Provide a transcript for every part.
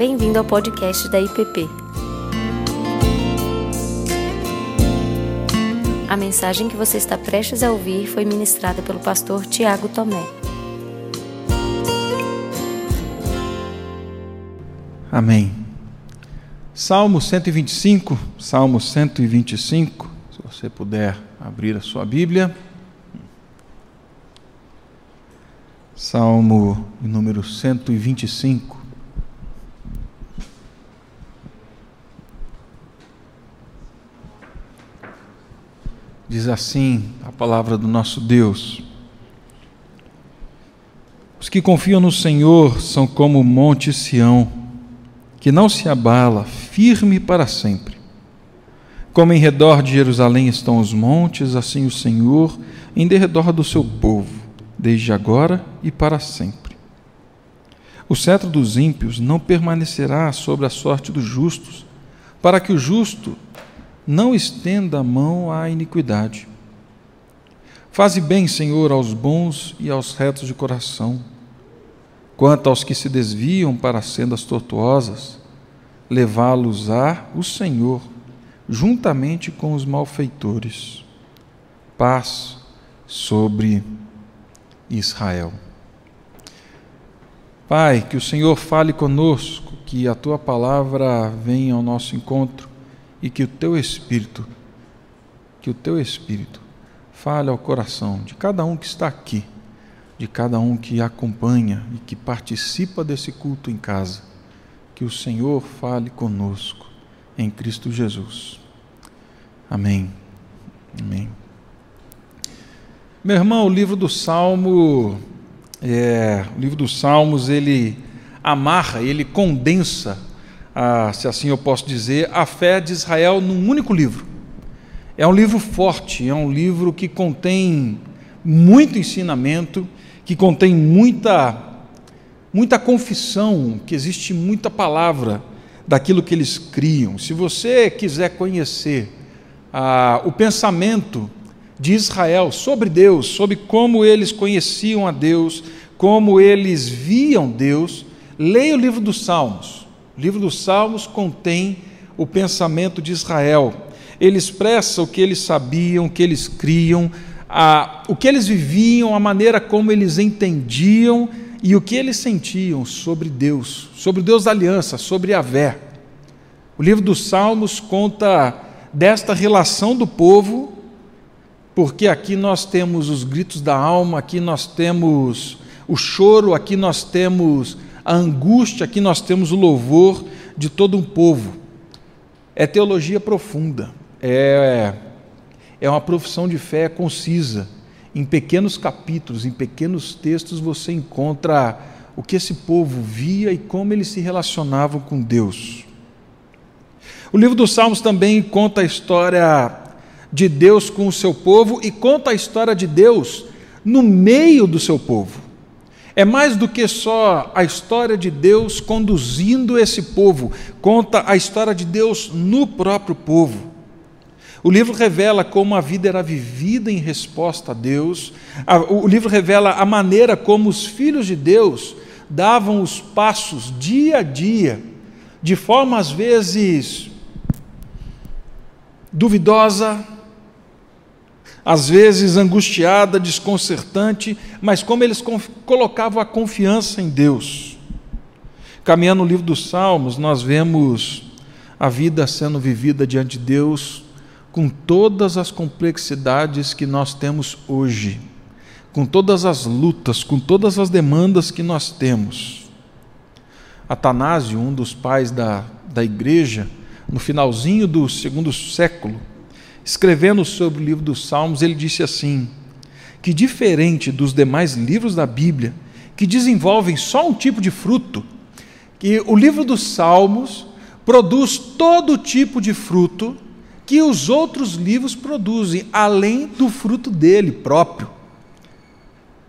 Bem-vindo ao podcast da IPP. A mensagem que você está prestes a ouvir foi ministrada pelo pastor Tiago Tomé. Amém. Salmo 125, Salmo 125, se você puder abrir a sua Bíblia. Salmo número 125. Diz assim a palavra do nosso Deus: Os que confiam no Senhor são como o monte Sião, que não se abala, firme para sempre. Como em redor de Jerusalém estão os montes, assim o Senhor em derredor do seu povo desde agora e para sempre. O cetro dos ímpios não permanecerá sobre a sorte dos justos, para que o justo não estenda a mão à iniquidade. Faze bem, Senhor, aos bons e aos retos de coração. Quanto aos que se desviam para sendas tortuosas, levá-los-á o Senhor, juntamente com os malfeitores. Paz sobre Israel. Pai, que o Senhor fale conosco, que a tua palavra venha ao nosso encontro e que o teu espírito, que o teu espírito fale ao coração de cada um que está aqui, de cada um que acompanha e que participa desse culto em casa. Que o Senhor fale conosco em Cristo Jesus. Amém. Amém. Meu irmão, o livro do Salmo, é, o livro dos Salmos, ele amarra, ele condensa, a, se assim eu posso dizer, a fé de Israel num único livro. É um livro forte, é um livro que contém muito ensinamento, que contém muita, muita confissão, que existe muita palavra daquilo que eles criam. Se você quiser conhecer ah, o pensamento de Israel sobre Deus, sobre como eles conheciam a Deus, como eles viam Deus, leia o livro dos Salmos. O livro dos Salmos contém o pensamento de Israel. Ele expressa o que eles sabiam, o que eles criam, a, o que eles viviam, a maneira como eles entendiam e o que eles sentiam sobre Deus, sobre o Deus da aliança, sobre a Vé. O livro dos Salmos conta desta relação do povo porque aqui nós temos os gritos da alma, aqui nós temos o choro, aqui nós temos a angústia, aqui nós temos o louvor de todo um povo. É teologia profunda, é, é uma profissão de fé concisa. Em pequenos capítulos, em pequenos textos, você encontra o que esse povo via e como eles se relacionavam com Deus. O livro dos Salmos também conta a história de Deus com o seu povo e conta a história de Deus no meio do seu povo. É mais do que só a história de Deus conduzindo esse povo, conta a história de Deus no próprio povo. O livro revela como a vida era vivida em resposta a Deus, o livro revela a maneira como os filhos de Deus davam os passos dia a dia, de forma às vezes duvidosa, às vezes angustiada, desconcertante, mas como eles colocavam a confiança em Deus. Caminhando no livro dos Salmos, nós vemos a vida sendo vivida diante de Deus com todas as complexidades que nós temos hoje, com todas as lutas, com todas as demandas que nós temos. Atanásio, um dos pais da, da igreja, no finalzinho do segundo século, escrevendo sobre o livro dos Salmos, ele disse assim: que diferente dos demais livros da Bíblia, que desenvolvem só um tipo de fruto, que o livro dos Salmos produz todo tipo de fruto que os outros livros produzem, além do fruto dele próprio.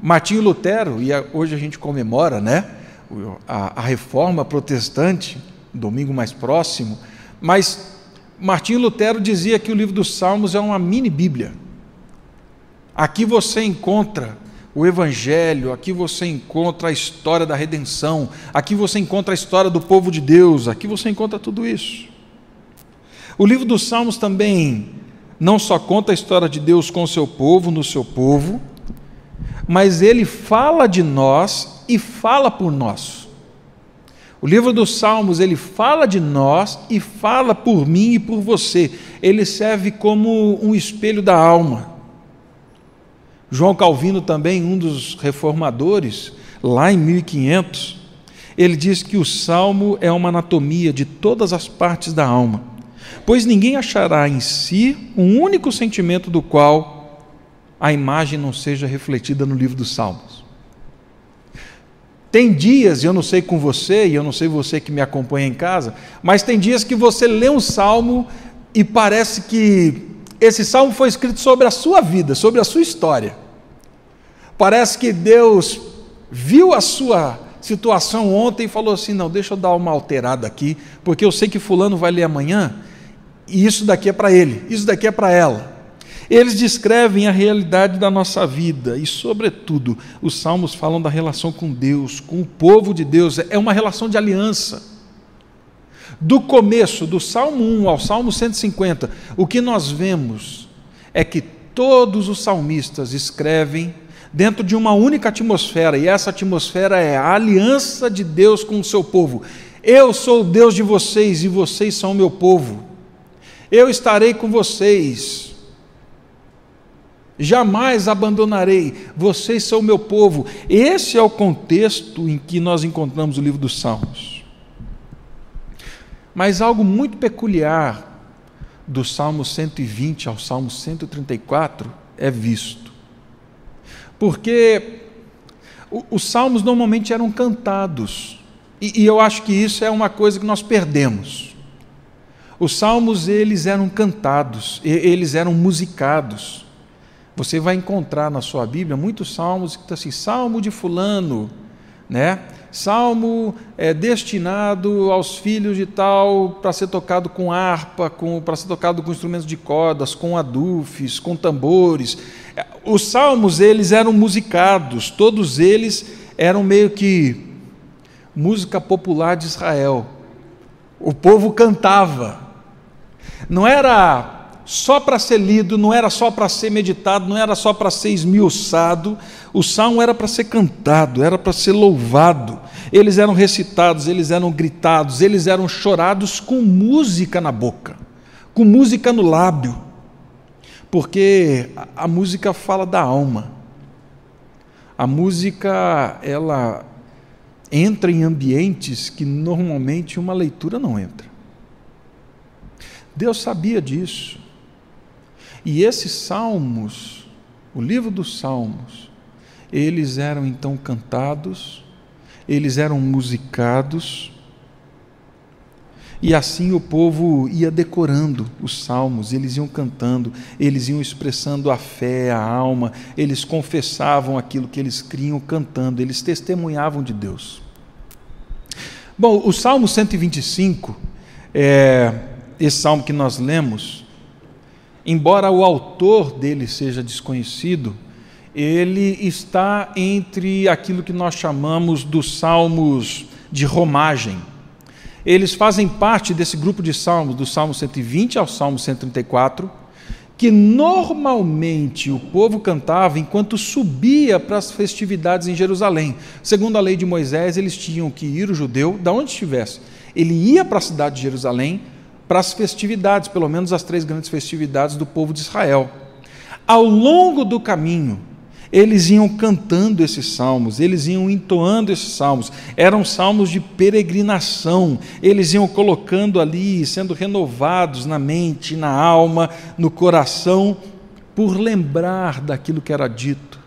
Martinho Lutero, e hoje a gente comemora né, a, a reforma protestante, domingo mais próximo, mas Martinho Lutero dizia que o livro dos Salmos é uma mini Bíblia. Aqui você encontra o Evangelho, aqui você encontra a história da redenção, aqui você encontra a história do povo de Deus, aqui você encontra tudo isso. O livro dos Salmos também não só conta a história de Deus com o seu povo, no seu povo, mas ele fala de nós e fala por nós. O livro dos Salmos, ele fala de nós e fala por mim e por você. Ele serve como um espelho da alma. João Calvino, também um dos reformadores, lá em 1500, ele diz que o salmo é uma anatomia de todas as partes da alma, pois ninguém achará em si um único sentimento do qual a imagem não seja refletida no livro dos salmos. Tem dias, e eu não sei com você, e eu não sei você que me acompanha em casa, mas tem dias que você lê um salmo e parece que esse salmo foi escrito sobre a sua vida, sobre a sua história. Parece que Deus viu a sua situação ontem e falou assim: não, deixa eu dar uma alterada aqui, porque eu sei que Fulano vai ler amanhã, e isso daqui é para ele, isso daqui é para ela. Eles descrevem a realidade da nossa vida e, sobretudo, os salmos falam da relação com Deus, com o povo de Deus, é uma relação de aliança. Do começo, do Salmo 1 ao Salmo 150, o que nós vemos é que todos os salmistas escrevem dentro de uma única atmosfera, e essa atmosfera é a aliança de Deus com o seu povo. Eu sou o Deus de vocês e vocês são o meu povo. Eu estarei com vocês. Jamais abandonarei. Vocês são o meu povo. Esse é o contexto em que nós encontramos o livro dos Salmos. Mas algo muito peculiar do Salmo 120 ao Salmo 134 é visto. Porque os salmos normalmente eram cantados, e, e eu acho que isso é uma coisa que nós perdemos. Os salmos eles eram cantados, eles eram musicados. Você vai encontrar na sua Bíblia muitos salmos que estão assim, salmo de fulano, né? Salmo é destinado aos filhos de tal para ser tocado com harpa, para ser tocado com instrumentos de cordas, com adufes, com tambores. Os salmos eles eram musicados, todos eles eram meio que música popular de Israel. O povo cantava. Não era só para ser lido, não era só para ser meditado, não era só para ser esmiuçado, o salmo era para ser cantado, era para ser louvado. Eles eram recitados, eles eram gritados, eles eram chorados com música na boca, com música no lábio, porque a música fala da alma. A música, ela entra em ambientes que normalmente uma leitura não entra. Deus sabia disso. E esses salmos, o livro dos salmos, eles eram então cantados, eles eram musicados, e assim o povo ia decorando os salmos, eles iam cantando, eles iam expressando a fé, a alma, eles confessavam aquilo que eles criam cantando, eles testemunhavam de Deus. Bom, o Salmo 125, é, esse salmo que nós lemos, embora o autor dele seja desconhecido, ele está entre aquilo que nós chamamos dos salmos de romagem. Eles fazem parte desse grupo de salmos, do Salmo 120 ao Salmo 134, que normalmente o povo cantava enquanto subia para as festividades em Jerusalém. Segundo a lei de Moisés, eles tinham que ir, o judeu, da onde estivesse, ele ia para a cidade de Jerusalém para as festividades, pelo menos as três grandes festividades do povo de Israel. Ao longo do caminho, eles iam cantando esses salmos, eles iam entoando esses salmos, eram salmos de peregrinação, eles iam colocando ali, sendo renovados na mente, na alma, no coração, por lembrar daquilo que era dito,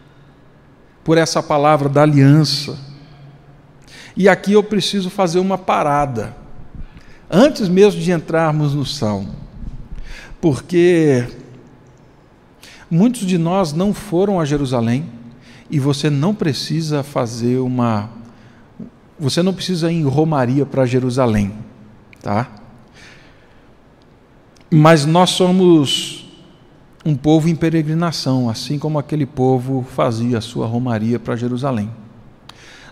por essa palavra da aliança. E aqui eu preciso fazer uma parada antes mesmo de entrarmos no salmo, porque muitos de nós não foram a Jerusalém e você não precisa fazer uma. Você não precisa ir em Romaria para Jerusalém, tá? Mas nós somos um povo em peregrinação, assim como aquele povo fazia a sua romaria para Jerusalém.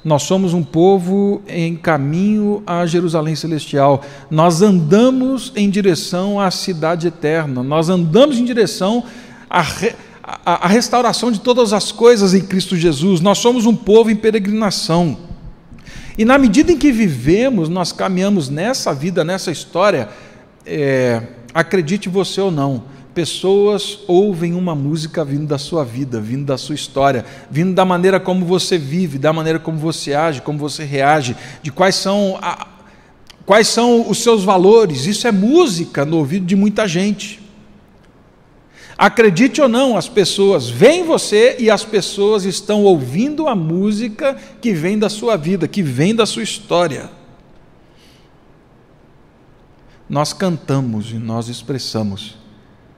Nós somos um povo em caminho a Jerusalém celestial. Nós andamos em direção à cidade eterna. Nós andamos em direção à, re... à restauração de todas as coisas em Cristo Jesus. Nós somos um povo em peregrinação. E na medida em que vivemos, nós caminhamos nessa vida, nessa história, é, acredite você ou não, pessoas ouvem uma música vindo da sua vida, vindo da sua história, vindo da maneira como você vive, da maneira como você age, como você reage, de quais são, a, quais são os seus valores. Isso é música no ouvido de muita gente. Acredite ou não, as pessoas veem você e as pessoas estão ouvindo a música que vem da sua vida, que vem da sua história. Nós cantamos e nós expressamos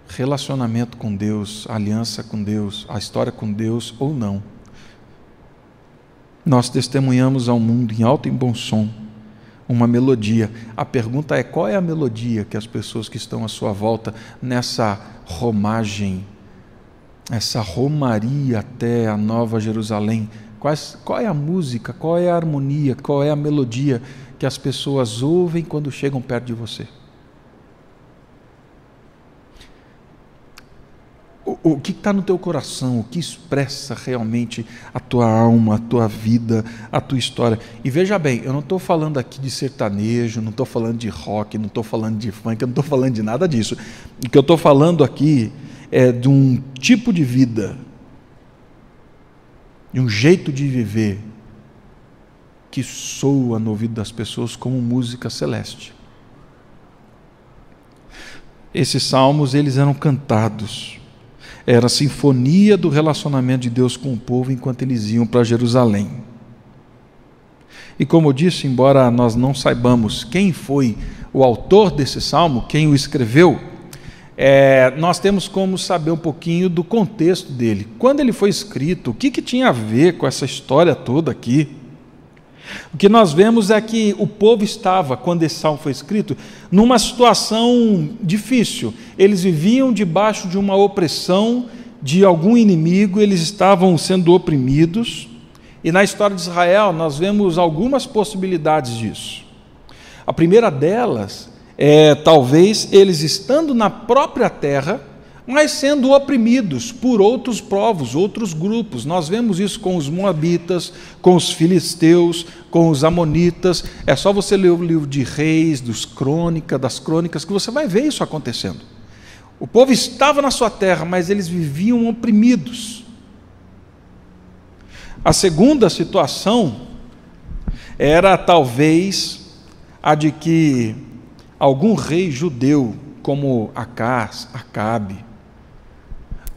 relacionamento com Deus, aliança com Deus, a história com Deus ou não. Nós testemunhamos ao mundo em alto e bom som uma melodia. A pergunta é: qual é a melodia que as pessoas que estão à sua volta nessa romagem, essa romaria até a Nova Jerusalém, quais, qual é a música, qual é a harmonia, qual é a melodia que as pessoas ouvem quando chegam perto de você? O, o que está no teu coração, o que expressa realmente a tua alma, a tua vida, a tua história. E veja bem, eu não estou falando aqui de sertanejo, não estou falando de rock, não estou falando de funk, eu não estou falando de nada disso. O que eu estou falando aqui é de um tipo de vida, de um jeito de viver que soa no ouvido das pessoas como música celeste. Esses salmos eles eram cantados era a sinfonia do relacionamento de Deus com o povo enquanto eles iam para Jerusalém. E como eu disse, embora nós não saibamos quem foi o autor desse salmo, quem o escreveu, é, nós temos como saber um pouquinho do contexto dele. Quando ele foi escrito, o que, que tinha a ver com essa história toda aqui? O que nós vemos é que o povo estava, quando esse salmo foi escrito, numa situação difícil. Eles viviam debaixo de uma opressão de algum inimigo, eles estavam sendo oprimidos. E na história de Israel, nós vemos algumas possibilidades disso. A primeira delas é talvez eles estando na própria terra mas sendo oprimidos por outros povos, outros grupos. Nós vemos isso com os moabitas, com os filisteus, com os amonitas. É só você ler o livro de Reis, dos Crônicas, das Crônicas, que você vai ver isso acontecendo. O povo estava na sua terra, mas eles viviam oprimidos. A segunda situação era talvez a de que algum rei judeu, como Acás, Acabe,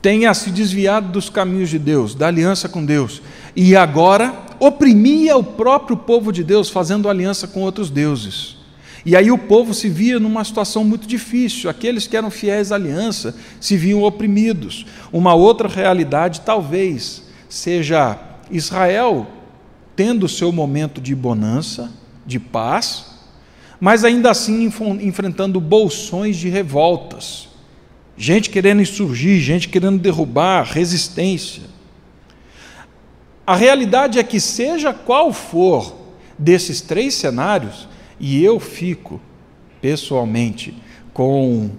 tenha se desviado dos caminhos de Deus, da aliança com Deus, e agora oprimia o próprio povo de Deus, fazendo aliança com outros deuses. E aí o povo se via numa situação muito difícil, aqueles que eram fiéis à aliança se viam oprimidos. Uma outra realidade, talvez, seja Israel tendo seu momento de bonança, de paz, mas ainda assim enfrentando bolsões de revoltas gente querendo insurgir, gente querendo derrubar, resistência. A realidade é que, seja qual for desses três cenários, e eu fico, pessoalmente, com.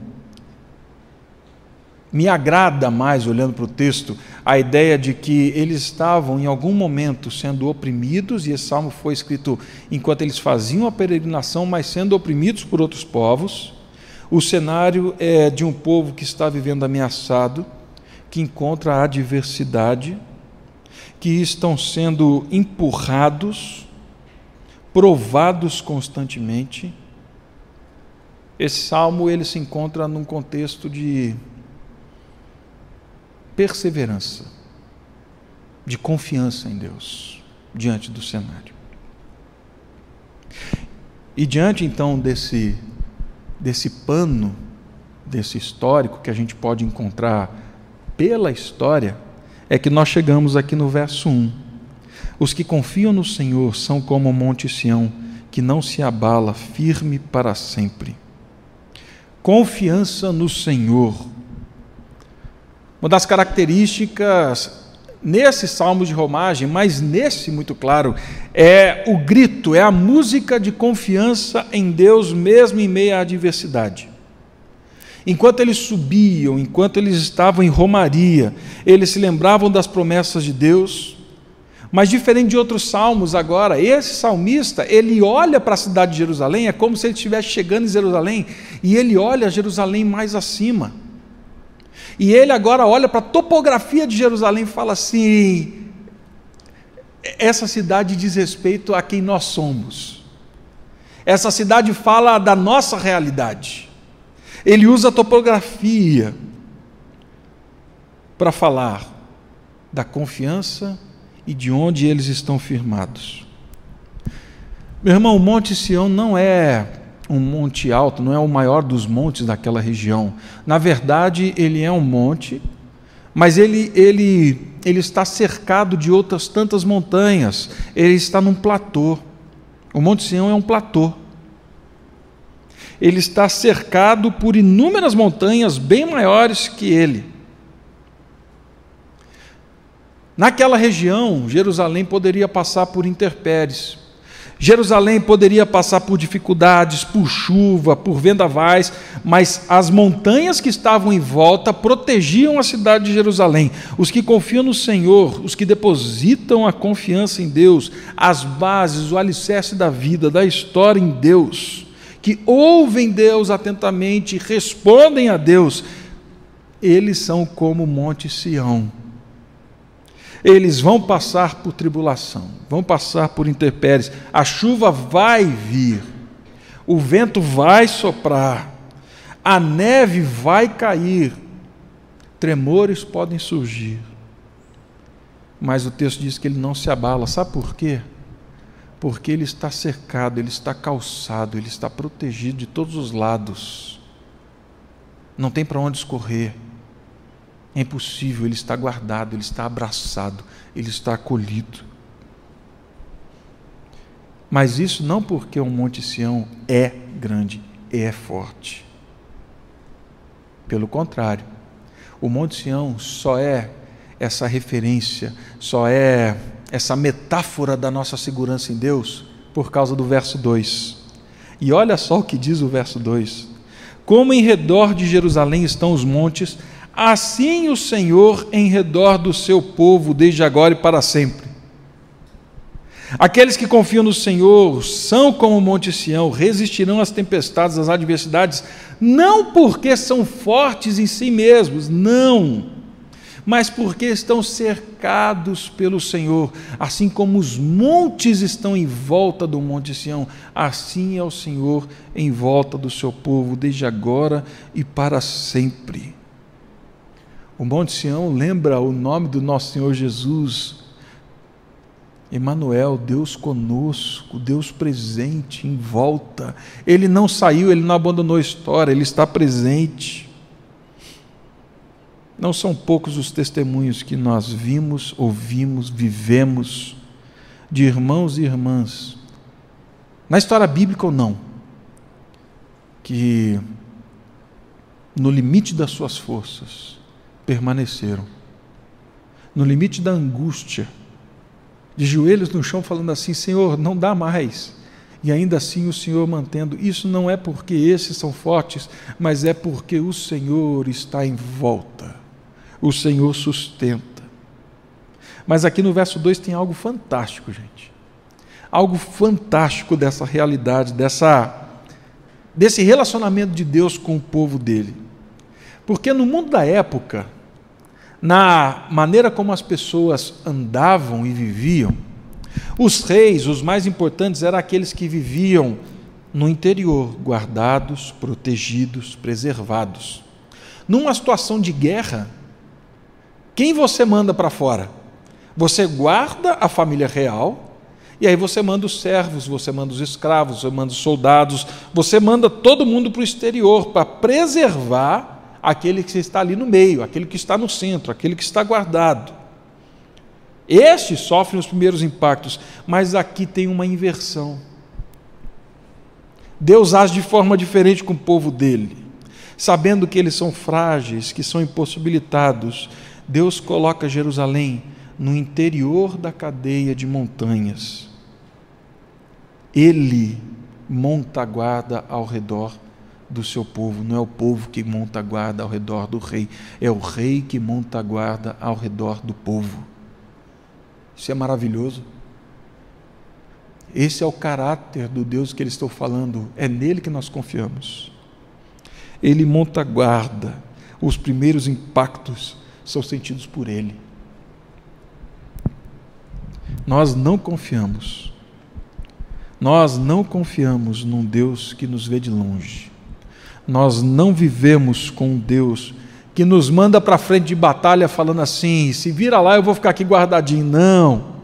Me agrada mais, olhando para o texto, a ideia de que eles estavam, em algum momento, sendo oprimidos, e esse salmo foi escrito enquanto eles faziam a peregrinação, mas sendo oprimidos por outros povos o cenário é de um povo que está vivendo ameaçado, que encontra a adversidade, que estão sendo empurrados, provados constantemente. Esse salmo ele se encontra num contexto de perseverança, de confiança em Deus diante do cenário. E diante então desse desse pano, desse histórico que a gente pode encontrar pela história, é que nós chegamos aqui no verso 1. Os que confiam no Senhor são como o monte Sião, que não se abala, firme para sempre. Confiança no Senhor. Uma das características nesse salmo de romagem, mas nesse muito claro, é o grito, é a música de confiança em Deus mesmo em meio à adversidade. Enquanto eles subiam, enquanto eles estavam em romaria, eles se lembravam das promessas de Deus. Mas diferente de outros salmos agora, esse salmista, ele olha para a cidade de Jerusalém, é como se ele estivesse chegando em Jerusalém, e ele olha Jerusalém mais acima. E ele agora olha para a topografia de Jerusalém e fala assim: essa cidade diz respeito a quem nós somos. Essa cidade fala da nossa realidade. Ele usa a topografia para falar da confiança e de onde eles estão firmados. Meu irmão, o Monte Sião não é um monte alto, não é o maior dos montes daquela região. Na verdade, ele é um monte, mas ele, ele, ele está cercado de outras tantas montanhas. Ele está num platô. O Monte Sião é um platô. Ele está cercado por inúmeras montanhas bem maiores que ele. Naquela região, Jerusalém poderia passar por interpéries, Jerusalém poderia passar por dificuldades, por chuva, por vendavais, mas as montanhas que estavam em volta protegiam a cidade de Jerusalém. Os que confiam no Senhor, os que depositam a confiança em Deus, as bases, o alicerce da vida, da história em Deus, que ouvem Deus atentamente, respondem a Deus, eles são como o Monte Sião eles vão passar por tribulação, vão passar por intempéries, a chuva vai vir, o vento vai soprar, a neve vai cair, tremores podem surgir. Mas o texto diz que ele não se abala, sabe por quê? Porque ele está cercado, ele está calçado, ele está protegido de todos os lados. Não tem para onde escorrer é impossível, ele está guardado, ele está abraçado, ele está acolhido. Mas isso não porque o Monte Sião é grande, é forte. Pelo contrário, o Monte Sião só é essa referência, só é essa metáfora da nossa segurança em Deus por causa do verso 2. E olha só o que diz o verso 2: Como em redor de Jerusalém estão os montes, assim o Senhor em redor do seu povo, desde agora e para sempre. Aqueles que confiam no Senhor são como o Monte Sião, resistirão às tempestades, às adversidades, não porque são fortes em si mesmos, não, mas porque estão cercados pelo Senhor, assim como os montes estão em volta do Monte Sião, assim é o Senhor em volta do seu povo, desde agora e para sempre. O Monte Sião lembra o nome do nosso Senhor Jesus. Emmanuel, Deus conosco, Deus presente em volta. Ele não saiu, ele não abandonou a história, ele está presente. Não são poucos os testemunhos que nós vimos, ouvimos, vivemos de irmãos e irmãs, na história bíblica ou não, que no limite das suas forças, permaneceram. No limite da angústia, de joelhos no chão, falando assim: Senhor, não dá mais. E ainda assim o Senhor mantendo. Isso não é porque esses são fortes, mas é porque o Senhor está em volta. O Senhor sustenta. Mas aqui no verso 2 tem algo fantástico, gente. Algo fantástico dessa realidade, dessa desse relacionamento de Deus com o povo dele. Porque no mundo da época, na maneira como as pessoas andavam e viviam. Os reis, os mais importantes, eram aqueles que viviam no interior, guardados, protegidos, preservados. Numa situação de guerra, quem você manda para fora? Você guarda a família real, e aí você manda os servos, você manda os escravos, você manda os soldados, você manda todo mundo para o exterior para preservar aquele que está ali no meio, aquele que está no centro, aquele que está guardado. Estes sofrem os primeiros impactos, mas aqui tem uma inversão. Deus age de forma diferente com o povo dele. sabendo que eles são frágeis, que são impossibilitados, Deus coloca Jerusalém no interior da cadeia de montanhas. Ele monta a guarda ao redor do seu povo, não é o povo que monta a guarda ao redor do rei, é o rei que monta a guarda ao redor do povo. Isso é maravilhoso. Esse é o caráter do Deus que eles estão falando, é nele que nós confiamos. Ele monta guarda, os primeiros impactos são sentidos por ele. Nós não confiamos, nós não confiamos num Deus que nos vê de longe, nós não vivemos com Deus que nos manda para frente de batalha falando assim: se vira lá, eu vou ficar aqui guardadinho. Não.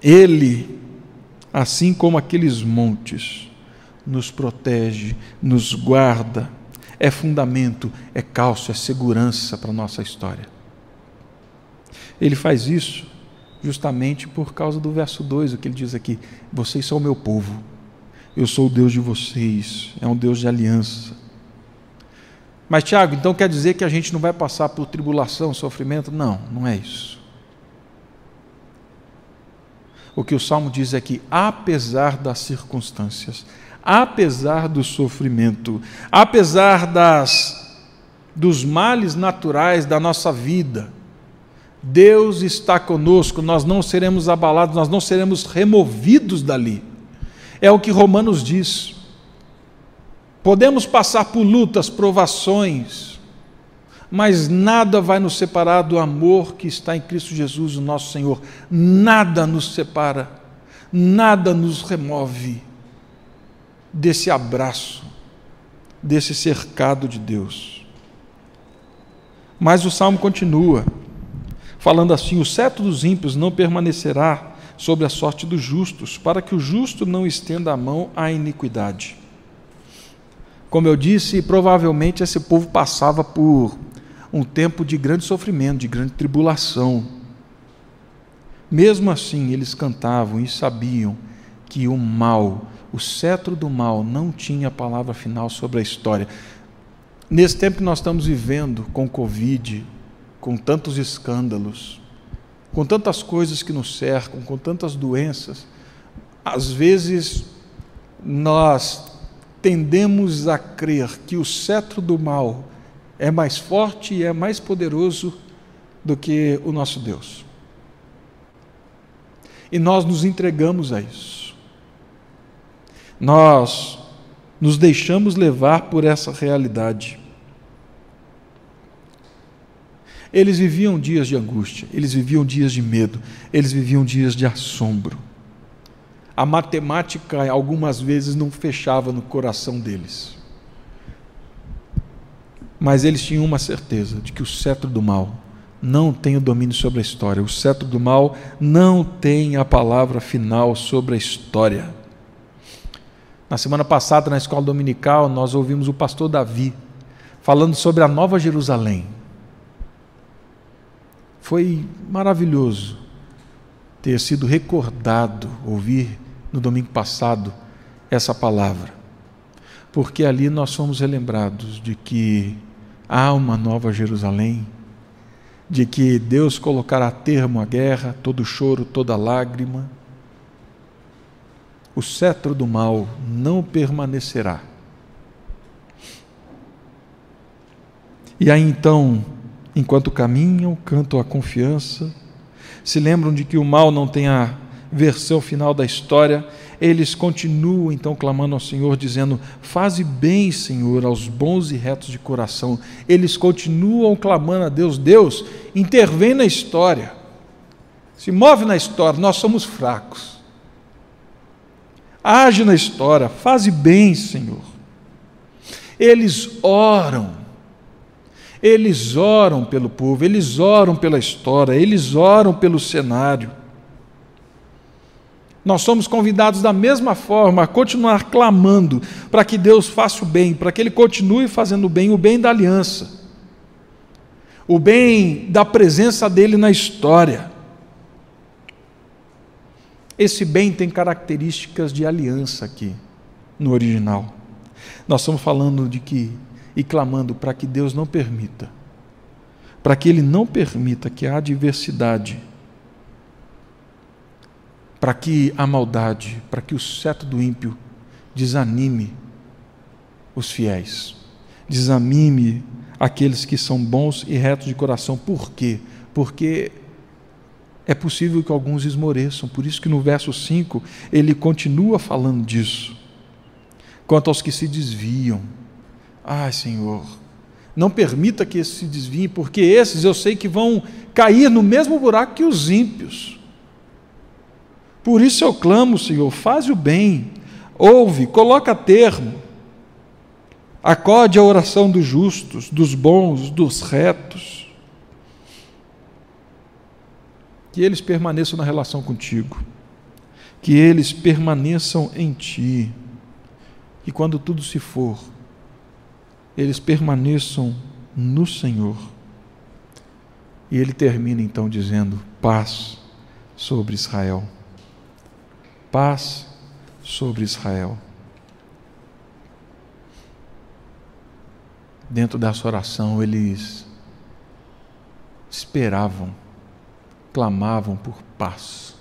Ele, assim como aqueles montes, nos protege, nos guarda, é fundamento, é calço, é segurança para a nossa história. Ele faz isso justamente por causa do verso 2, o que ele diz aqui: Vocês são o meu povo, eu sou o Deus de vocês, é um Deus de aliança. Mas, Tiago, então quer dizer que a gente não vai passar por tribulação, sofrimento? Não, não é isso. O que o salmo diz é que, apesar das circunstâncias, apesar do sofrimento, apesar das dos males naturais da nossa vida, Deus está conosco, nós não seremos abalados, nós não seremos removidos dali. É o que Romanos diz. Podemos passar por lutas, provações, mas nada vai nos separar do amor que está em Cristo Jesus, o nosso Senhor. Nada nos separa, nada nos remove desse abraço, desse cercado de Deus. Mas o salmo continua, falando assim: o cetro dos ímpios não permanecerá sobre a sorte dos justos, para que o justo não estenda a mão à iniquidade. Como eu disse, provavelmente esse povo passava por um tempo de grande sofrimento, de grande tribulação. Mesmo assim, eles cantavam e sabiam que o mal, o cetro do mal, não tinha palavra final sobre a história. Nesse tempo que nós estamos vivendo com Covid, com tantos escândalos, com tantas coisas que nos cercam, com tantas doenças, às vezes nós tendemos a crer que o cetro do mal é mais forte e é mais poderoso do que o nosso Deus. E nós nos entregamos a isso. Nós nos deixamos levar por essa realidade. Eles viviam dias de angústia, eles viviam dias de medo, eles viviam dias de assombro. A matemática algumas vezes não fechava no coração deles. Mas eles tinham uma certeza de que o cetro do mal não tem o domínio sobre a história. O cetro do mal não tem a palavra final sobre a história. Na semana passada, na escola dominical, nós ouvimos o pastor Davi falando sobre a Nova Jerusalém. Foi maravilhoso ter sido recordado, ouvir no domingo passado essa palavra, porque ali nós fomos relembrados de que há uma nova Jerusalém, de que Deus colocará termo à guerra, todo choro, toda lágrima. O cetro do mal não permanecerá. E aí então, enquanto caminham, cantam a confiança, se lembram de que o mal não tem a versão final da história eles continuam então clamando ao Senhor, dizendo: Faze bem, Senhor, aos bons e retos de coração. Eles continuam clamando a Deus: Deus, intervém na história, se move na história, nós somos fracos. Age na história, faze bem, Senhor. Eles oram, eles oram pelo povo, eles oram pela história, eles oram pelo cenário nós somos convidados da mesma forma a continuar clamando para que Deus faça o bem, para que Ele continue fazendo o bem, o bem da aliança, o bem da presença dEle na história. Esse bem tem características de aliança aqui, no original. Nós estamos falando de que e clamando para que Deus não permita, para que Ele não permita que a adversidade, para que a maldade, para que o seto do ímpio desanime os fiéis, desanime aqueles que são bons e retos de coração. Por quê? Porque é possível que alguns esmoreçam. Por isso que no verso 5 ele continua falando disso. Quanto aos que se desviam. Ai, Senhor, não permita que esses se desviem, porque esses eu sei que vão cair no mesmo buraco que os ímpios. Por isso eu clamo, Senhor, faz o bem, ouve, coloca termo, acode a oração dos justos, dos bons, dos retos. Que eles permaneçam na relação contigo, que eles permaneçam em ti, e quando tudo se for, eles permaneçam no Senhor. E ele termina então dizendo: paz sobre Israel. Paz sobre Israel. Dentro dessa oração, eles esperavam, clamavam por paz.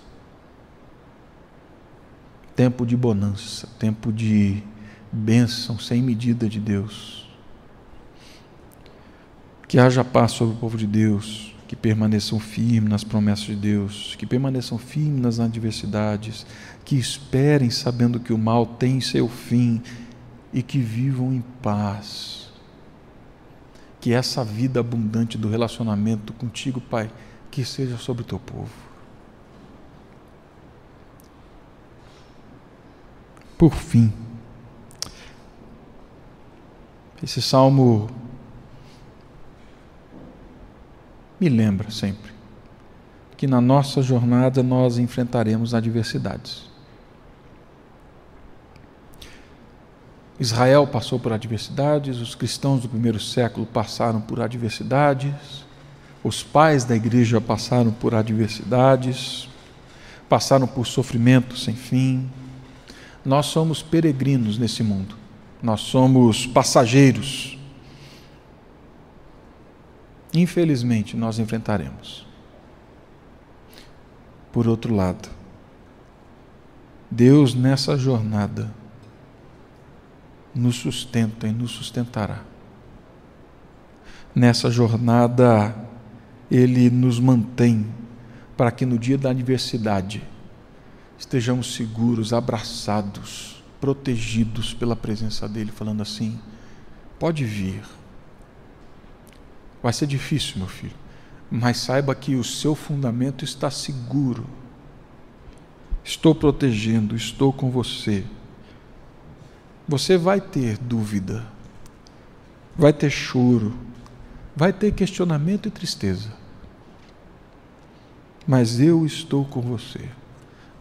Tempo de bonança, tempo de bênção sem medida de Deus. Que haja paz sobre o povo de Deus, que permaneçam firmes nas promessas de Deus, que permaneçam firmes nas adversidades, que esperem sabendo que o mal tem seu fim e que vivam em paz. Que essa vida abundante do relacionamento contigo, Pai, que seja sobre o teu povo. Por fim, esse salmo me lembra sempre que na nossa jornada nós enfrentaremos adversidades. Israel passou por adversidades, os cristãos do primeiro século passaram por adversidades, os pais da igreja passaram por adversidades, passaram por sofrimento sem fim. Nós somos peregrinos nesse mundo, nós somos passageiros infelizmente, nós enfrentaremos. Por outro lado, Deus nessa jornada nos sustenta e nos sustentará. Nessa jornada, Ele nos mantém para que no dia da adversidade estejamos seguros, abraçados, protegidos pela presença dEle, falando assim: pode vir Vai ser difícil, meu filho, mas saiba que o seu fundamento está seguro. Estou protegendo, estou com você. Você vai ter dúvida, vai ter choro, vai ter questionamento e tristeza. Mas eu estou com você.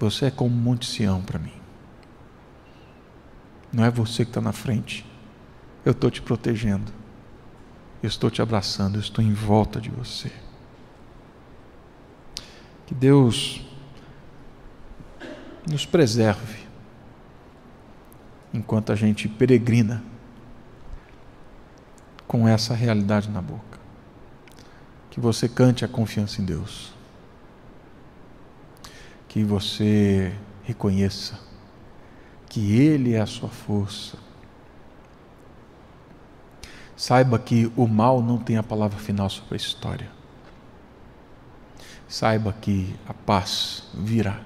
Você é como Monte Sião para mim. Não é você que está na frente. Eu estou te protegendo. Eu estou te abraçando, eu estou em volta de você. Que Deus nos preserve enquanto a gente peregrina com essa realidade na boca. Que você cante a confiança em Deus. Que você reconheça que Ele é a sua força, Saiba que o mal não tem a palavra final sobre a história. Saiba que a paz virá.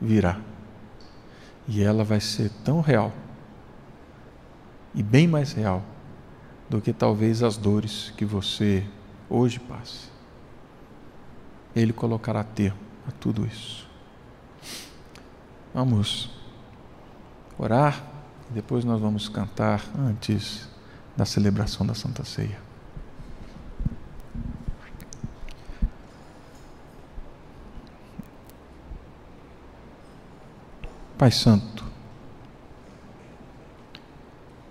Virá. E ela vai ser tão real e bem mais real do que talvez as dores que você hoje passe. Ele colocará termo a tudo isso. Vamos orar, depois nós vamos cantar antes da celebração da Santa Ceia. Pai Santo,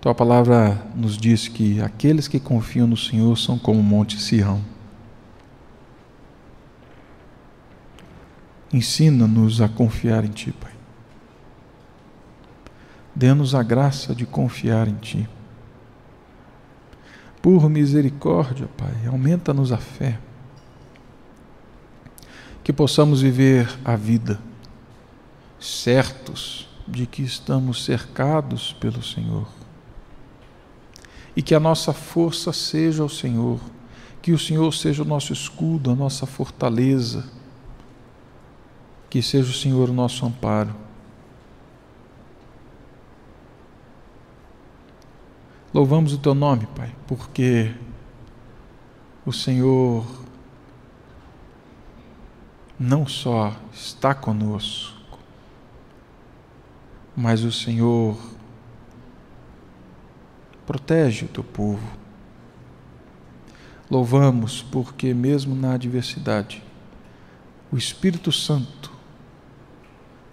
Tua palavra nos diz que aqueles que confiam no Senhor são como o Monte Sião. Ensina-nos a confiar em Ti, Pai. Dê-nos a graça de confiar em Ti. Por misericórdia, Pai, aumenta-nos a fé. Que possamos viver a vida certos de que estamos cercados pelo Senhor. E que a nossa força seja o Senhor, que o Senhor seja o nosso escudo, a nossa fortaleza, que seja o Senhor o nosso amparo. Louvamos o teu nome, Pai, porque o Senhor não só está conosco, mas o Senhor protege o teu povo. Louvamos porque, mesmo na adversidade, o Espírito Santo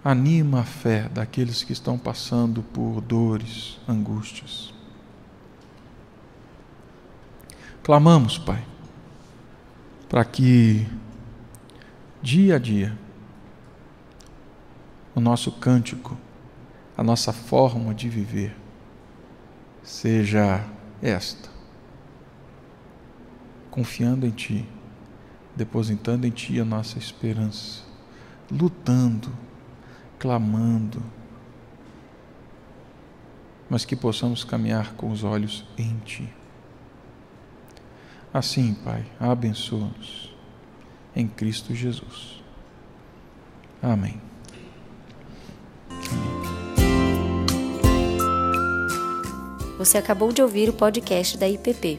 anima a fé daqueles que estão passando por dores, angústias. Clamamos, Pai, para que dia a dia o nosso cântico a nossa forma de viver seja esta: confiando em Ti, depositando em Ti a nossa esperança, lutando, clamando, mas que possamos caminhar com os olhos em Ti. Assim, Pai, abençoa-nos em Cristo Jesus. Amém. Você acabou de ouvir o podcast da IPP.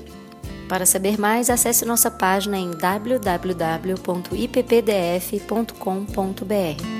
Para saber mais, acesse nossa página em www.ippdf.com.br.